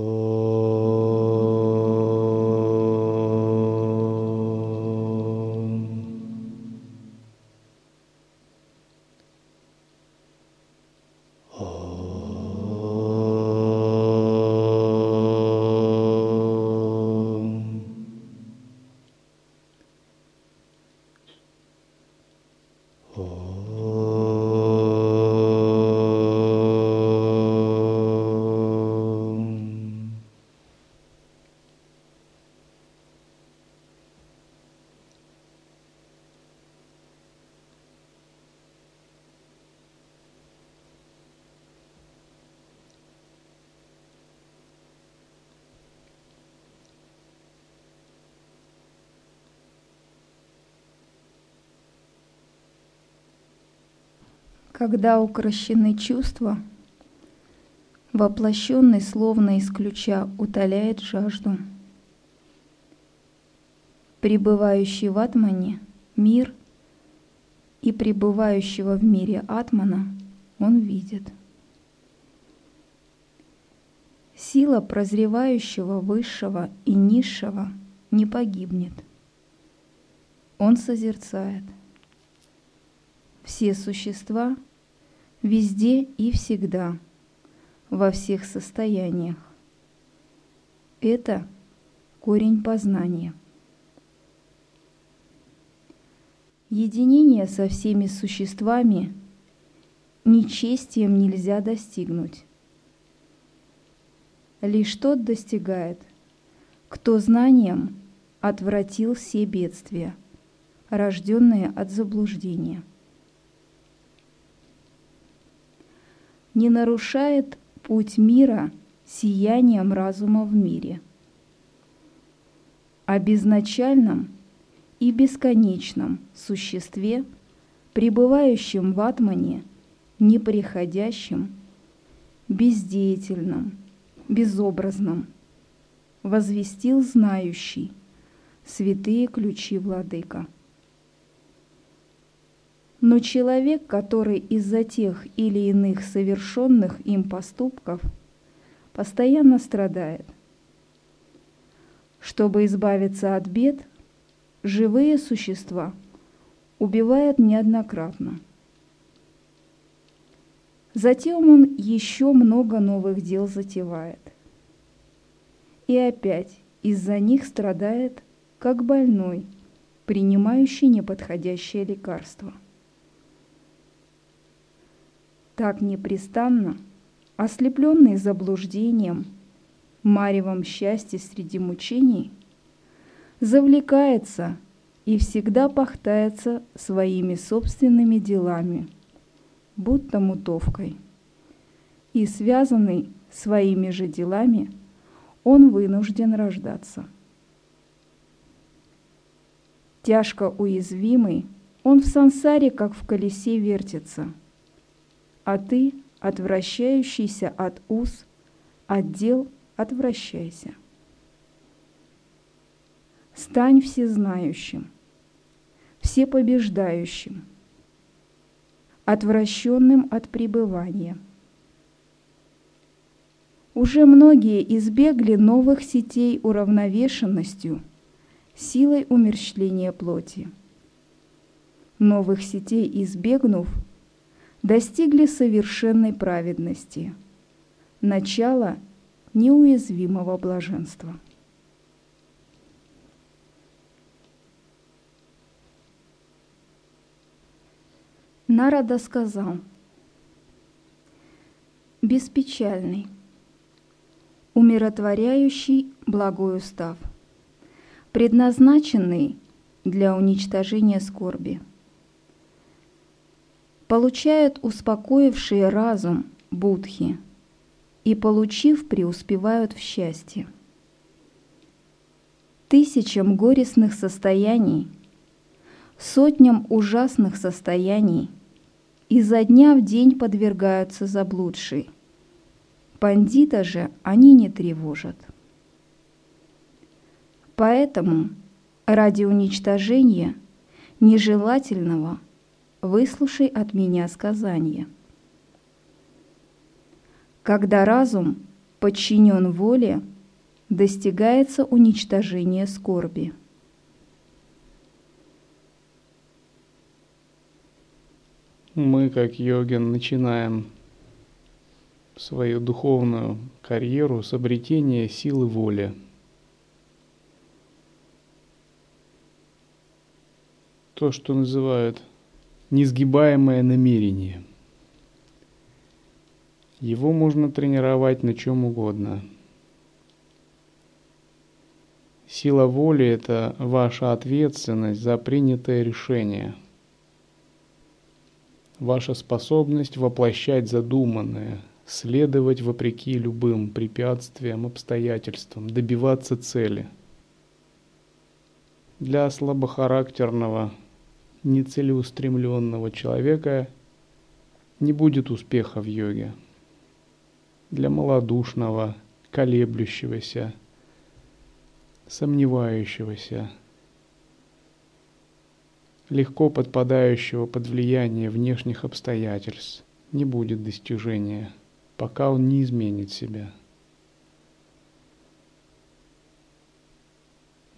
Oh. Когда укращены чувства, воплощенный словно из ключа утоляет жажду. Пребывающий в атмане мир и пребывающего в мире атмана он видит. Сила прозревающего высшего и низшего не погибнет. Он созерцает. Все существа — везде и всегда, во всех состояниях. Это корень познания. Единение со всеми существами нечестием нельзя достигнуть. Лишь тот достигает, кто знанием отвратил все бедствия, рожденные от заблуждения. Не нарушает путь мира сиянием разума в мире. О безначальном и бесконечном существе, пребывающем в атмане, неприходящем, бездеятельном, безобразном, возвестил знающий святые ключи владыка. Но человек, который из-за тех или иных совершенных им поступков постоянно страдает. Чтобы избавиться от бед, живые существа убивают неоднократно. Затем он еще много новых дел затевает. И опять из-за них страдает, как больной, принимающий неподходящее лекарство – так непрестанно, ослепленный заблуждением, маревом счастья среди мучений, завлекается и всегда пахтается своими собственными делами, будто мутовкой. И связанный своими же делами, он вынужден рождаться. Тяжко уязвимый, он в сансаре, как в колесе, вертится – а ты, отвращающийся от уз, от дел отвращайся. Стань всезнающим, всепобеждающим, отвращенным от пребывания. Уже многие избегли новых сетей уравновешенностью, силой умерщвления плоти. Новых сетей избегнув – достигли совершенной праведности, начала неуязвимого блаженства. Нарада сказал, беспечальный, умиротворяющий благой устав, предназначенный для уничтожения скорби – получают успокоившие разум будхи и, получив, преуспевают в счастье. Тысячам горестных состояний, сотням ужасных состояний изо дня в день подвергаются заблудшие. Пандита же они не тревожат. Поэтому ради уничтожения нежелательного – выслушай от меня сказание. Когда разум подчинен воле, достигается уничтожение скорби. Мы, как йогин, начинаем свою духовную карьеру с обретения силы воли. То, что называют несгибаемое намерение. Его можно тренировать на чем угодно. Сила воли – это ваша ответственность за принятое решение. Ваша способность воплощать задуманное, следовать вопреки любым препятствиям, обстоятельствам, добиваться цели. Для слабохарактерного, нецелеустремленного человека не будет успеха в йоге. Для малодушного, колеблющегося, сомневающегося, легко подпадающего под влияние внешних обстоятельств не будет достижения – пока он не изменит себя.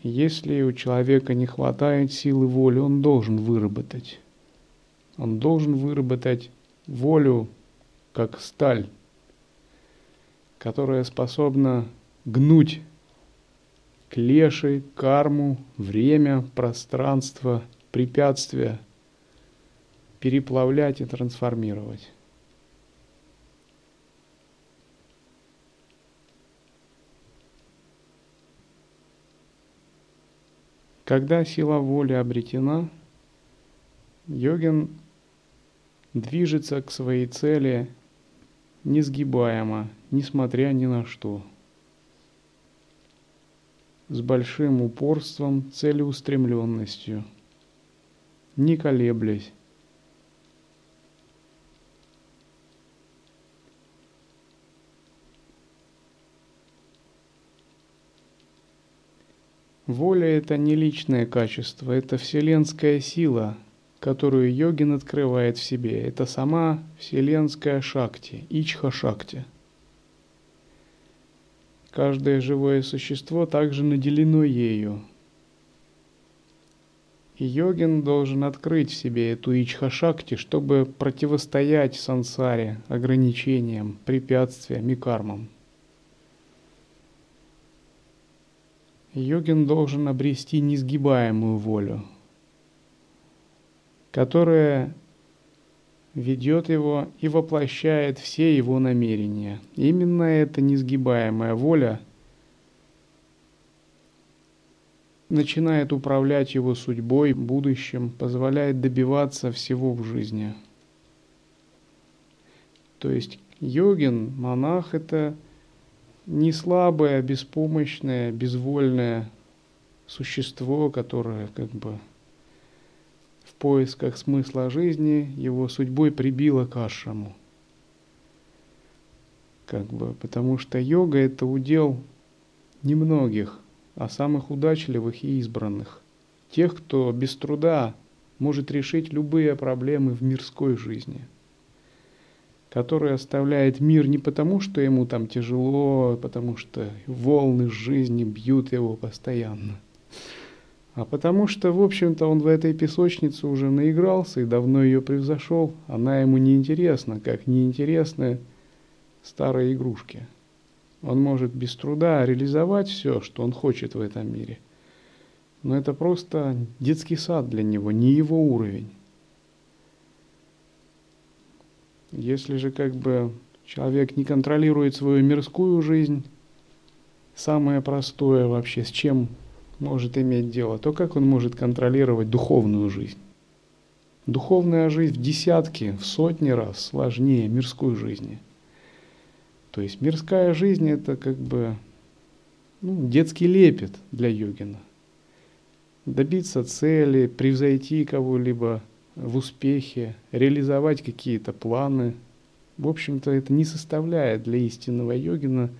Если у человека не хватает силы воли, он должен выработать. Он должен выработать волю, как сталь, которая способна гнуть клеши, карму, время, пространство, препятствия, переплавлять и трансформировать. Когда сила воли обретена, йогин движется к своей цели несгибаемо, несмотря ни на что. С большим упорством, целеустремленностью, не колеблясь, Воля – это не личное качество, это вселенская сила, которую йогин открывает в себе. Это сама вселенская шакти, ичха шакти. Каждое живое существо также наделено ею. И йогин должен открыть в себе эту ичха шакти, чтобы противостоять сансаре, ограничениям, препятствиям и кармам. Йогин должен обрести несгибаемую волю, которая ведет его и воплощает все его намерения. Именно эта несгибаемая воля начинает управлять его судьбой, будущим, позволяет добиваться всего в жизни. То есть йогин, монах – это – не слабое, беспомощное, безвольное существо, которое как бы в поисках смысла жизни его судьбой прибило к ашраму. Как бы, потому что йога это удел немногих, а самых удачливых и избранных. Тех, кто без труда может решить любые проблемы в мирской жизни – который оставляет мир не потому, что ему там тяжело, потому что волны жизни бьют его постоянно, а потому что, в общем-то, он в этой песочнице уже наигрался и давно ее превзошел. Она ему не интересна, как неинтересны старые игрушки. Он может без труда реализовать все, что он хочет в этом мире. Но это просто детский сад для него, не его уровень. Если же как бы человек не контролирует свою мирскую жизнь, самое простое вообще, с чем может иметь дело, то как он может контролировать духовную жизнь? Духовная жизнь в десятки, в сотни раз сложнее мирской жизни. То есть мирская жизнь это как бы ну, детский лепет для йогина. Добиться цели, превзойти кого-либо, в успехе, реализовать какие-то планы. В общем-то, это не составляет для истинного йогина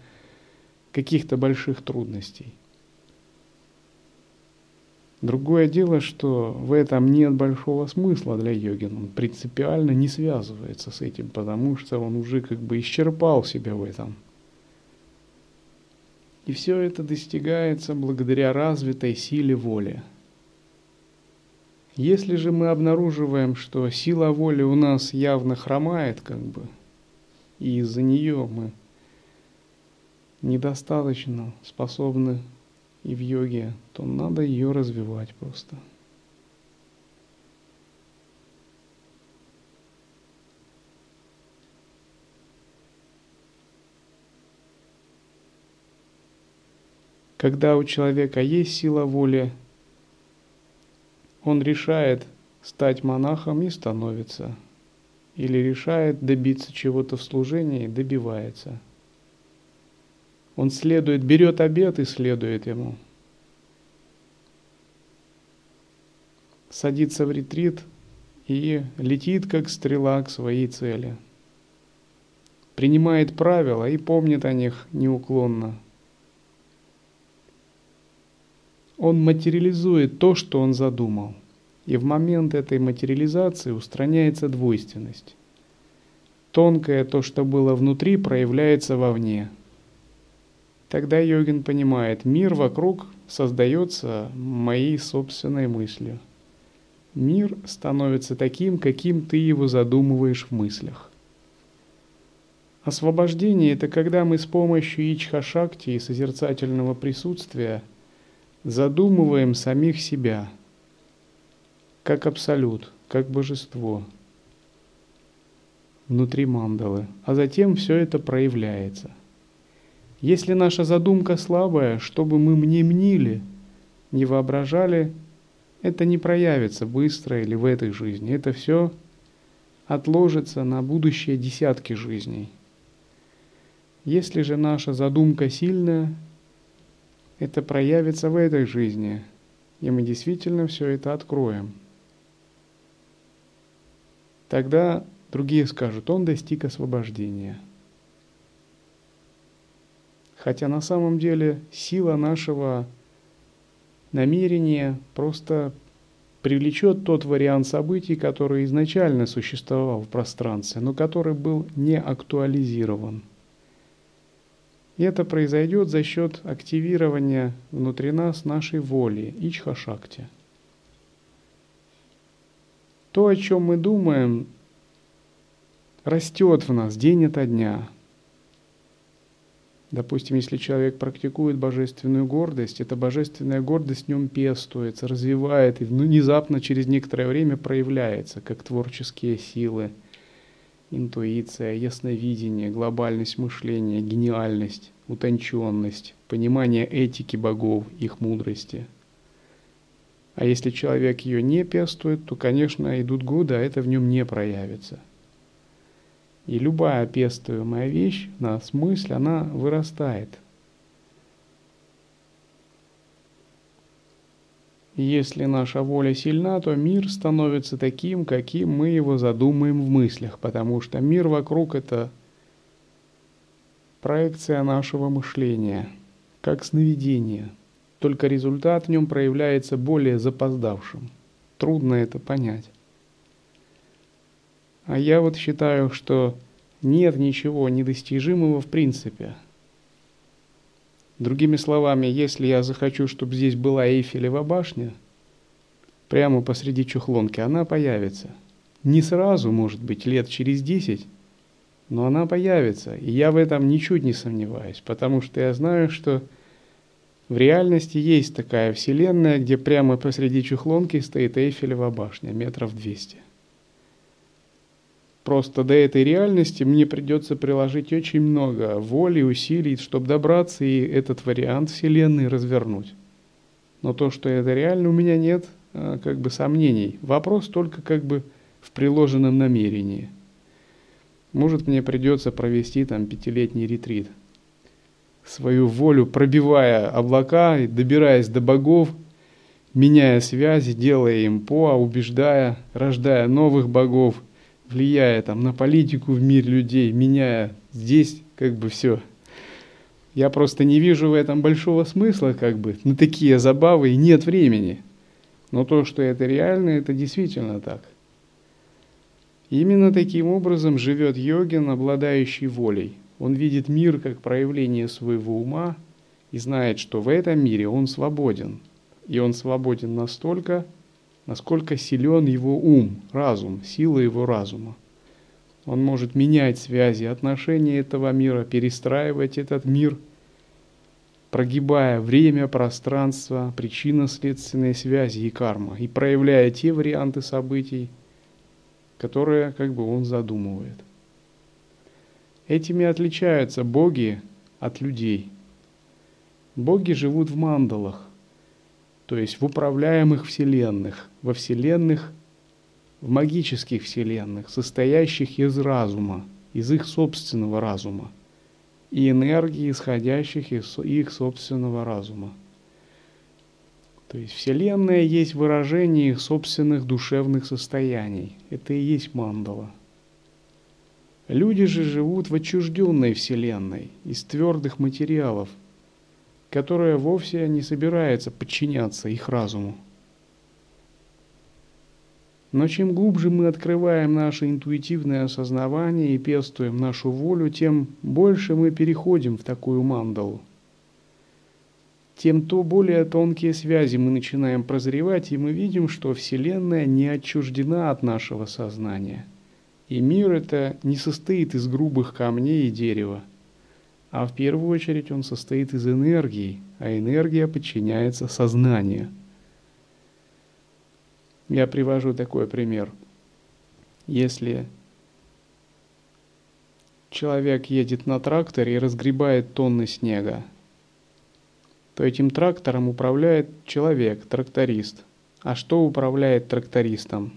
каких-то больших трудностей. Другое дело, что в этом нет большого смысла для йогина. Он принципиально не связывается с этим, потому что он уже как бы исчерпал себя в этом. И все это достигается благодаря развитой силе воли. Если же мы обнаруживаем, что сила воли у нас явно хромает, как бы, и из-за нее мы недостаточно способны и в йоге, то надо ее развивать просто. Когда у человека есть сила воли, он решает стать монахом и становится. Или решает добиться чего-то в служении и добивается. Он следует, берет обед и следует ему. Садится в ретрит и летит, как стрела, к своей цели. Принимает правила и помнит о них неуклонно – он материализует то, что он задумал. И в момент этой материализации устраняется двойственность. Тонкое то, что было внутри, проявляется вовне. Тогда йогин понимает, мир вокруг создается моей собственной мыслью. Мир становится таким, каким ты его задумываешь в мыслях. Освобождение – это когда мы с помощью ичха-шакти и созерцательного присутствия – задумываем самих себя как абсолют, как божество внутри мандалы, а затем все это проявляется. Если наша задумка слабая, чтобы мы не мнили, не воображали, это не проявится быстро или в этой жизни. Это все отложится на будущее десятки жизней. Если же наша задумка сильная, это проявится в этой жизни, и мы действительно все это откроем. Тогда другие скажут, он достиг освобождения. Хотя на самом деле сила нашего намерения просто привлечет тот вариант событий, который изначально существовал в пространстве, но который был не актуализирован – и это произойдет за счет активирования внутри нас нашей воли, ичха-шакти. То, о чем мы думаем, растет в нас день ото дня. Допустим, если человек практикует божественную гордость, эта божественная гордость в нем пестуется, развивает и внезапно через некоторое время проявляется, как творческие силы – интуиция, ясновидение, глобальность мышления, гениальность, утонченность, понимание этики богов, их мудрости. А если человек ее не пестует, то, конечно, идут годы, а это в нем не проявится. И любая пестуемая вещь, нас мысль, она вырастает – Если наша воля сильна, то мир становится таким, каким мы его задумаем в мыслях, потому что мир вокруг это проекция нашего мышления, как сновидение. Только результат в нем проявляется более запоздавшим. Трудно это понять. А я вот считаю, что нет ничего недостижимого в принципе – Другими словами, если я захочу, чтобы здесь была Эйфелева башня, прямо посреди чухлонки, она появится. Не сразу, может быть, лет через десять, но она появится. И я в этом ничуть не сомневаюсь, потому что я знаю, что в реальности есть такая вселенная, где прямо посреди чухлонки стоит Эйфелева башня, метров двести. Просто до этой реальности мне придется приложить очень много воли, усилий, чтобы добраться и этот вариант Вселенной развернуть. Но то, что это реально, у меня нет а, как бы сомнений. Вопрос только как бы в приложенном намерении. Может, мне придется провести там пятилетний ретрит. Свою волю пробивая облака добираясь до богов, меняя связи, делая им по, убеждая, рождая новых богов – влияя там на политику в мире людей, меняя здесь как бы все. Я просто не вижу в этом большого смысла, как бы, на такие забавы и нет времени. Но то, что это реально, это действительно так. Именно таким образом живет йогин, обладающий волей. Он видит мир как проявление своего ума и знает, что в этом мире он свободен. И он свободен настолько, насколько силен его ум, разум, сила его разума. Он может менять связи, отношения этого мира, перестраивать этот мир, прогибая время, пространство, причинно-следственные связи и карма, и проявляя те варианты событий, которые как бы он задумывает. Этими отличаются боги от людей. Боги живут в мандалах, то есть в управляемых вселенных, во вселенных, в магических вселенных, состоящих из разума, из их собственного разума и энергии, исходящих из их собственного разума. То есть Вселенная есть выражение их собственных душевных состояний. Это и есть мандала. Люди же живут в отчужденной Вселенной, из твердых материалов, которая вовсе не собирается подчиняться их разуму. Но чем глубже мы открываем наше интуитивное осознавание и пестуем нашу волю, тем больше мы переходим в такую мандалу. Тем то более тонкие связи мы начинаем прозревать, и мы видим, что Вселенная не отчуждена от нашего сознания. И мир это не состоит из грубых камней и дерева, а в первую очередь он состоит из энергии, а энергия подчиняется сознанию – я привожу такой пример. Если человек едет на тракторе и разгребает тонны снега, то этим трактором управляет человек, тракторист. А что управляет трактористом?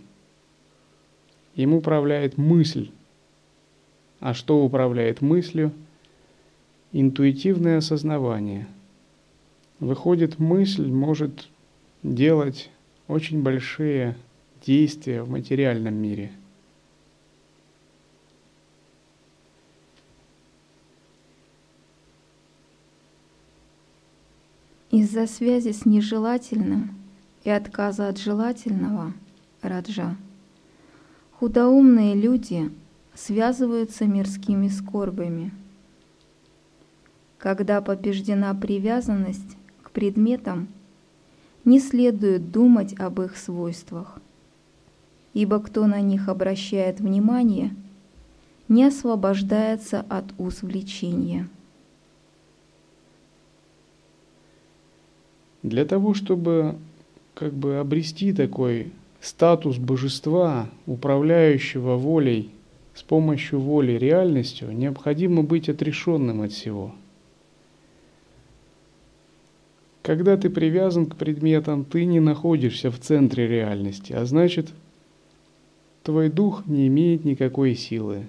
Им управляет мысль. А что управляет мыслью? Интуитивное осознавание. Выходит, мысль может делать очень большие действия в материальном мире. Из-за связи с нежелательным и отказа от желательного, Раджа, худоумные люди связываются мирскими скорбями. Когда побеждена привязанность к предметам – не следует думать об их свойствах, ибо кто на них обращает внимание, не освобождается от уз влечения. Для того, чтобы как бы обрести такой статус божества, управляющего волей с помощью воли реальностью, необходимо быть отрешенным от всего – Когда ты привязан к предметам, ты не находишься в центре реальности, а значит, твой дух не имеет никакой силы.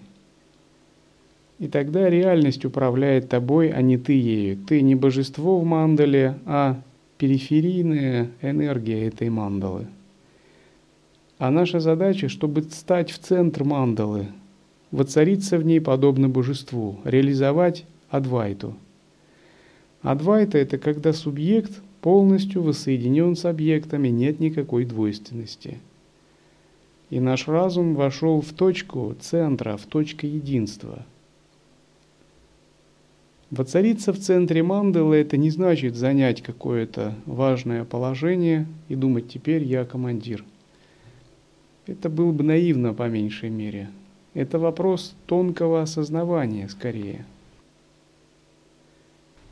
И тогда реальность управляет тобой, а не ты ею. Ты не божество в мандале, а периферийная энергия этой мандалы. А наша задача, чтобы стать в центр мандалы, воцариться в ней подобно божеству, реализовать адвайту – Адвайта – это когда субъект полностью воссоединен с объектами, нет никакой двойственности. И наш разум вошел в точку центра, в точку единства. Воцариться в центре мандалы – это не значит занять какое-то важное положение и думать «теперь я командир». Это было бы наивно по меньшей мере. Это вопрос тонкого осознавания скорее –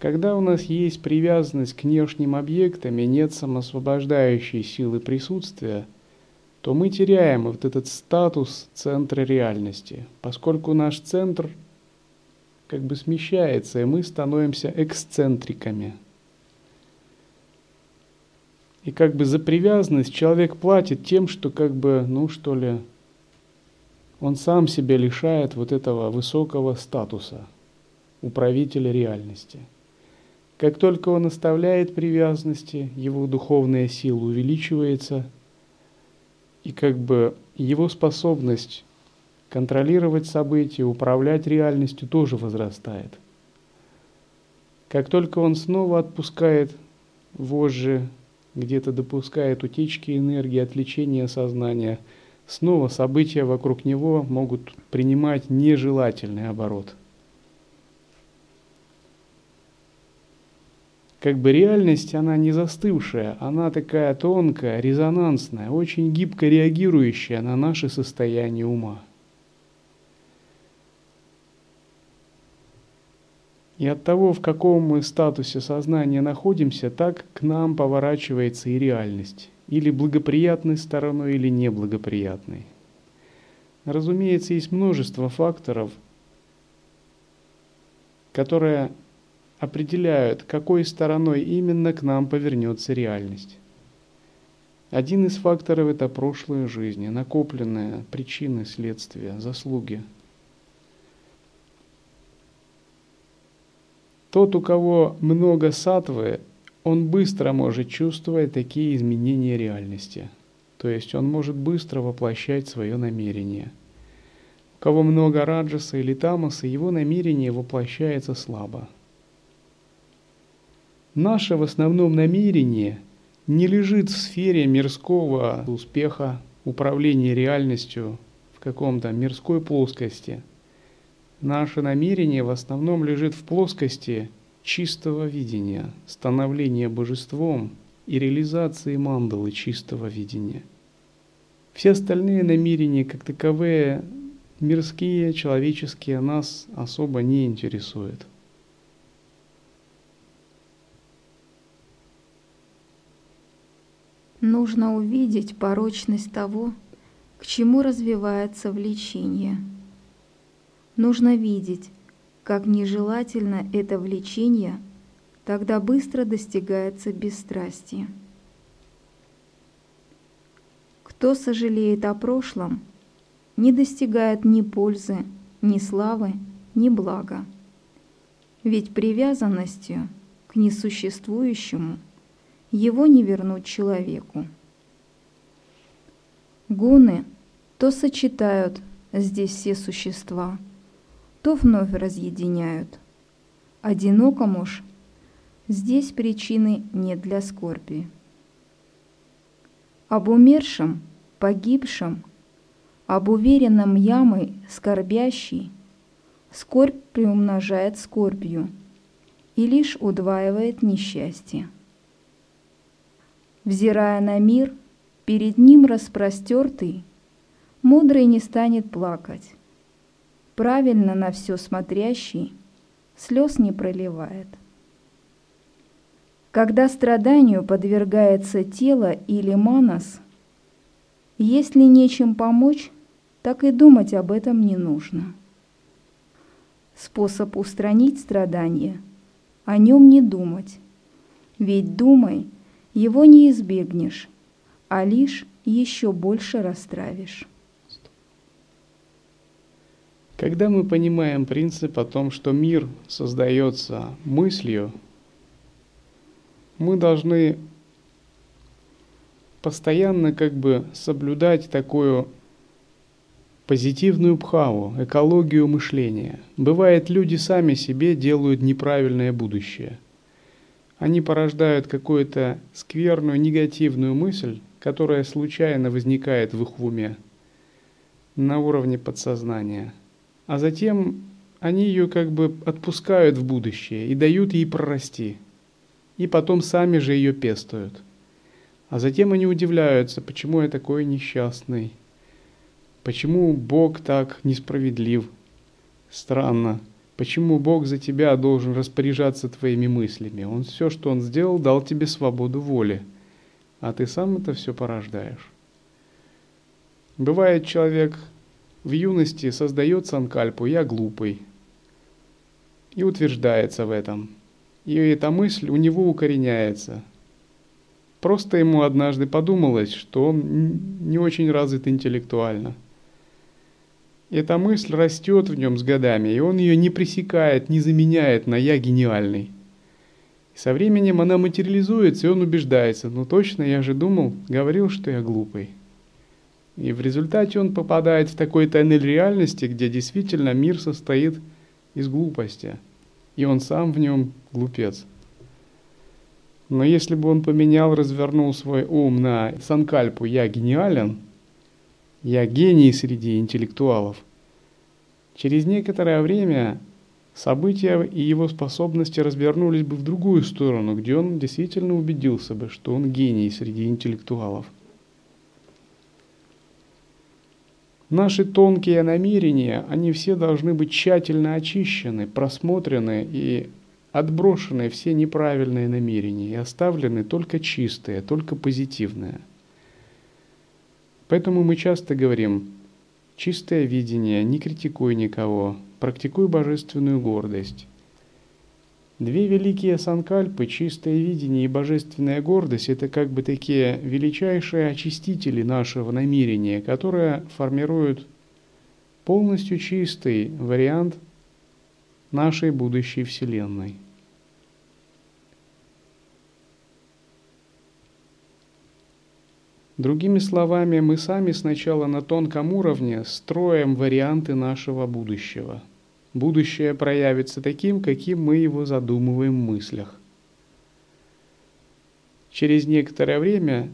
когда у нас есть привязанность к внешним объектам и нет самосвобождающей силы присутствия, то мы теряем вот этот статус центра реальности, поскольку наш центр как бы смещается, и мы становимся эксцентриками. И как бы за привязанность человек платит тем, что как бы, ну что ли, он сам себя лишает вот этого высокого статуса управителя реальности – как только он оставляет привязанности, его духовная сила увеличивается, и как бы его способность контролировать события, управлять реальностью тоже возрастает. Как только он снова отпускает вожжи, где-то допускает утечки энергии, отвлечения сознания, снова события вокруг него могут принимать нежелательный оборот – как бы реальность, она не застывшая, она такая тонкая, резонансная, очень гибко реагирующая на наше состояние ума. И от того, в каком мы статусе сознания находимся, так к нам поворачивается и реальность. Или благоприятной стороной, или неблагоприятной. Разумеется, есть множество факторов, которые определяют, какой стороной именно к нам повернется реальность. Один из факторов – это прошлая жизнь, накопленные причины, следствия, заслуги – Тот, у кого много сатвы, он быстро может чувствовать такие изменения реальности. То есть он может быстро воплощать свое намерение. У кого много раджаса или тамаса, его намерение воплощается слабо. Наше в основном намерение не лежит в сфере мирского успеха, управления реальностью в каком-то мирской плоскости – Наше намерение в основном лежит в плоскости чистого видения, становления божеством и реализации мандалы чистого видения. Все остальные намерения, как таковые, мирские, человеческие, нас особо не интересуют. Нужно увидеть порочность того, к чему развивается влечение – Нужно видеть, как нежелательно это влечение, тогда быстро достигается бесстрастие. Кто сожалеет о прошлом, не достигает ни пользы, ни славы, ни блага. Ведь привязанностью к несуществующему его не вернуть человеку. Гуны то сочетают здесь все существа – то вновь разъединяют. Одинокому ж здесь причины нет для скорби. Об умершем, погибшем, об уверенном ямой скорбящий, скорбь приумножает скорбью и лишь удваивает несчастье. Взирая на мир, перед ним распростертый, мудрый не станет плакать, правильно на все смотрящий слез не проливает. Когда страданию подвергается тело или манас, если нечем помочь, так и думать об этом не нужно. Способ устранить страдание – о нем не думать, ведь думай, его не избегнешь, а лишь еще больше расстравишь. Когда мы понимаем принцип о том, что мир создается мыслью, мы должны постоянно как бы соблюдать такую позитивную пхаву, экологию мышления. Бывает, люди сами себе делают неправильное будущее. Они порождают какую-то скверную, негативную мысль, которая случайно возникает в их уме на уровне подсознания – а затем они ее как бы отпускают в будущее и дают ей прорасти, и потом сами же ее пестуют. А затем они удивляются, почему я такой несчастный, почему Бог так несправедлив, странно, почему Бог за тебя должен распоряжаться твоими мыслями. Он все, что Он сделал, дал тебе свободу воли, а ты сам это все порождаешь. Бывает, человек в юности создает санкальпу «я глупый» и утверждается в этом. И эта мысль у него укореняется. Просто ему однажды подумалось, что он не очень развит интеллектуально. Эта мысль растет в нем с годами, и он ее не пресекает, не заменяет на «я гениальный». И со временем она материализуется, и он убеждается, ну точно, я же думал, говорил, что я глупый. И в результате он попадает в такой тоннель реальности, где действительно мир состоит из глупости. И он сам в нем глупец. Но если бы он поменял, развернул свой ум на санкальпу «я гениален», «я гений среди интеллектуалов», через некоторое время события и его способности развернулись бы в другую сторону, где он действительно убедился бы, что он гений среди интеллектуалов. Наши тонкие намерения, они все должны быть тщательно очищены, просмотрены и отброшены все неправильные намерения и оставлены только чистые, только позитивные. Поэтому мы часто говорим, чистое видение, не критикуй никого, практикуй божественную гордость. Две великие санкальпы, чистое видение и божественная гордость, это как бы такие величайшие очистители нашего намерения, которые формируют полностью чистый вариант нашей будущей Вселенной. Другими словами, мы сами сначала на тонком уровне строим варианты нашего будущего – Будущее проявится таким, каким мы его задумываем в мыслях. Через некоторое время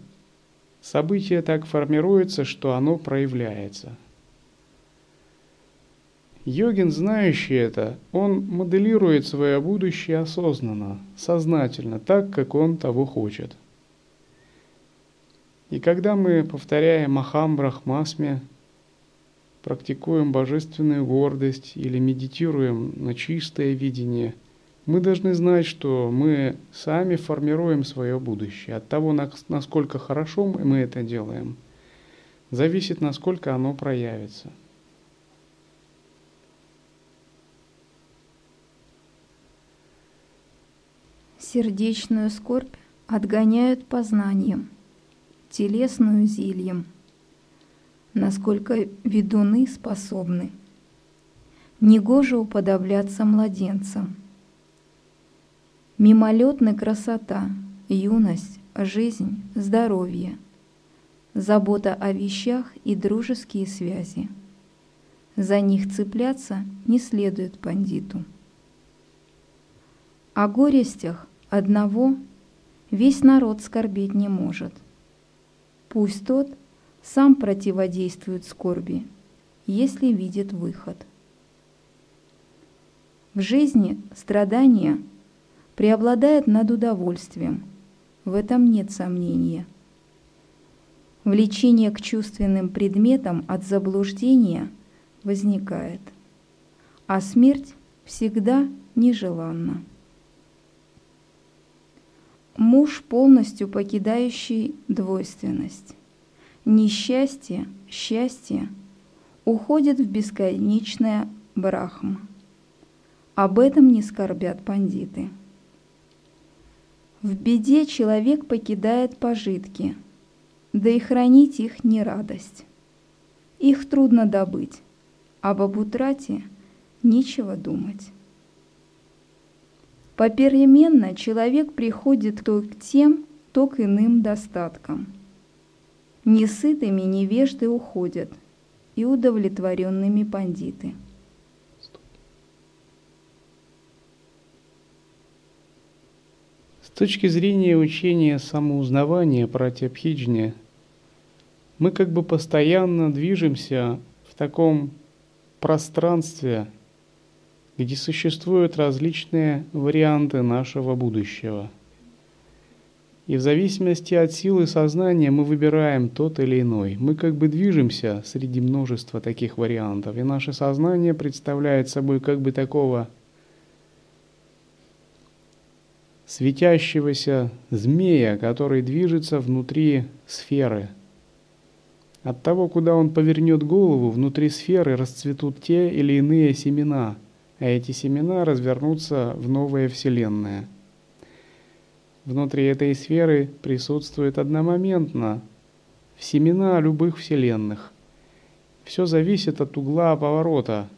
событие так формируется, что оно проявляется. Йогин, знающий это, он моделирует свое будущее осознанно, сознательно, так, как он того хочет. И когда мы повторяем Махам Брахмасме, практикуем божественную гордость или медитируем на чистое видение, мы должны знать, что мы сами формируем свое будущее. От того, насколько хорошо мы это делаем, зависит, насколько оно проявится. Сердечную скорбь отгоняют познанием, телесную зельем – насколько ведуны способны. Негоже уподобляться младенцам. Мимолетная красота, юность, жизнь, здоровье, забота о вещах и дружеские связи. За них цепляться не следует пандиту. О горестях одного весь народ скорбеть не может. Пусть тот – сам противодействует скорби, если видит выход. В жизни страдание преобладает над удовольствием, в этом нет сомнения. Влечение к чувственным предметам от заблуждения возникает, а смерть всегда нежеланна. Муж, полностью покидающий двойственность несчастье, счастье уходит в бесконечное брахма. Об этом не скорбят пандиты. В беде человек покидает пожитки, да и хранить их не радость. Их трудно добыть, об об утрате нечего думать. Попеременно человек приходит то к тем, то к иным достаткам – Несытыми невежды уходят, и удовлетворенными пандиты. С точки зрения учения самоузнавания Пратьябхиджни, мы как бы постоянно движемся в таком пространстве, где существуют различные варианты нашего будущего – и в зависимости от силы сознания мы выбираем тот или иной. Мы как бы движемся среди множества таких вариантов. И наше сознание представляет собой как бы такого светящегося змея, который движется внутри сферы. От того, куда он повернет голову, внутри сферы расцветут те или иные семена, а эти семена развернутся в новое Вселенное – Внутри этой сферы присутствует одномоментно семена любых вселенных. Все зависит от угла поворота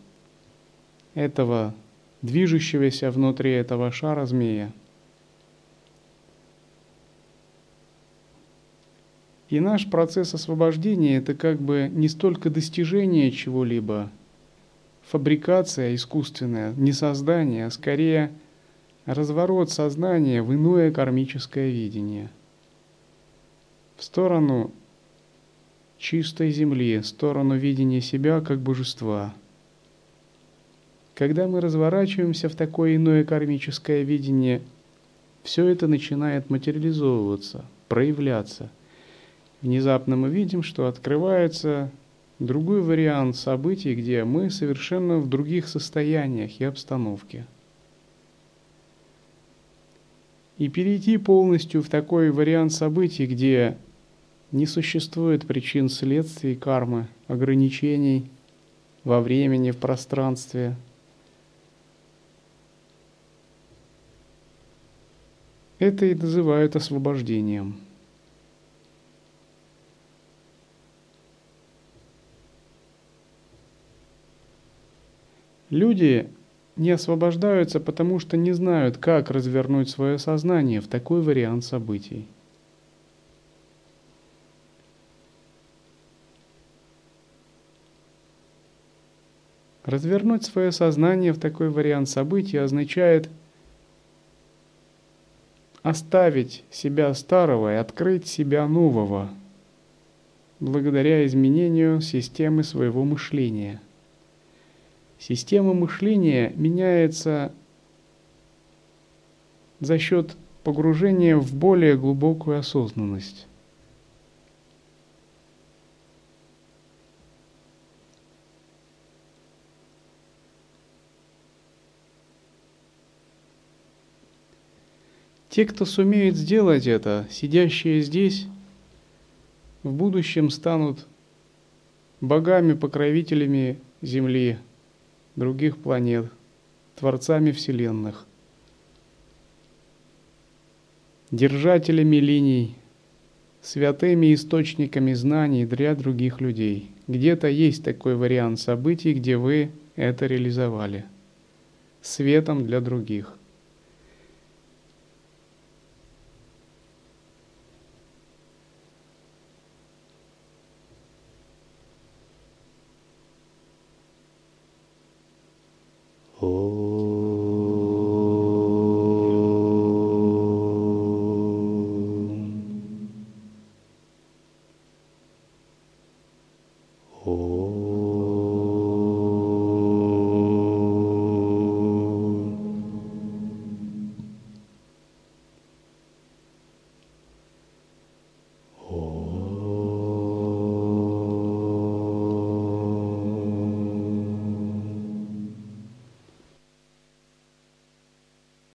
этого движущегося внутри этого шара змея. И наш процесс освобождения это как бы не столько достижение чего-либо, фабрикация искусственная, не создание, а скорее – разворот сознания в иное кармическое видение, в сторону чистой земли, в сторону видения себя как божества, Когда мы разворачиваемся в такое иное кармическое видение, все это начинает материализовываться, проявляться. Внезапно мы видим, что открывается другой вариант событий, где мы совершенно в других состояниях и обстановке. И перейти полностью в такой вариант событий, где не существует причин следствий кармы, ограничений во времени, в пространстве – Это и называют освобождением. Люди не освобождаются, потому что не знают, как развернуть свое сознание в такой вариант событий. Развернуть свое сознание в такой вариант событий означает – оставить себя старого и открыть себя нового, благодаря изменению системы своего мышления. Система мышления меняется за счет погружения в более глубокую осознанность. Те, кто сумеет сделать это, сидящие здесь, в будущем станут богами-покровителями Земли, других планет, творцами вселенных, держателями линий, святыми источниками знаний для других людей. Где-то есть такой вариант событий, где вы это реализовали. Светом для других.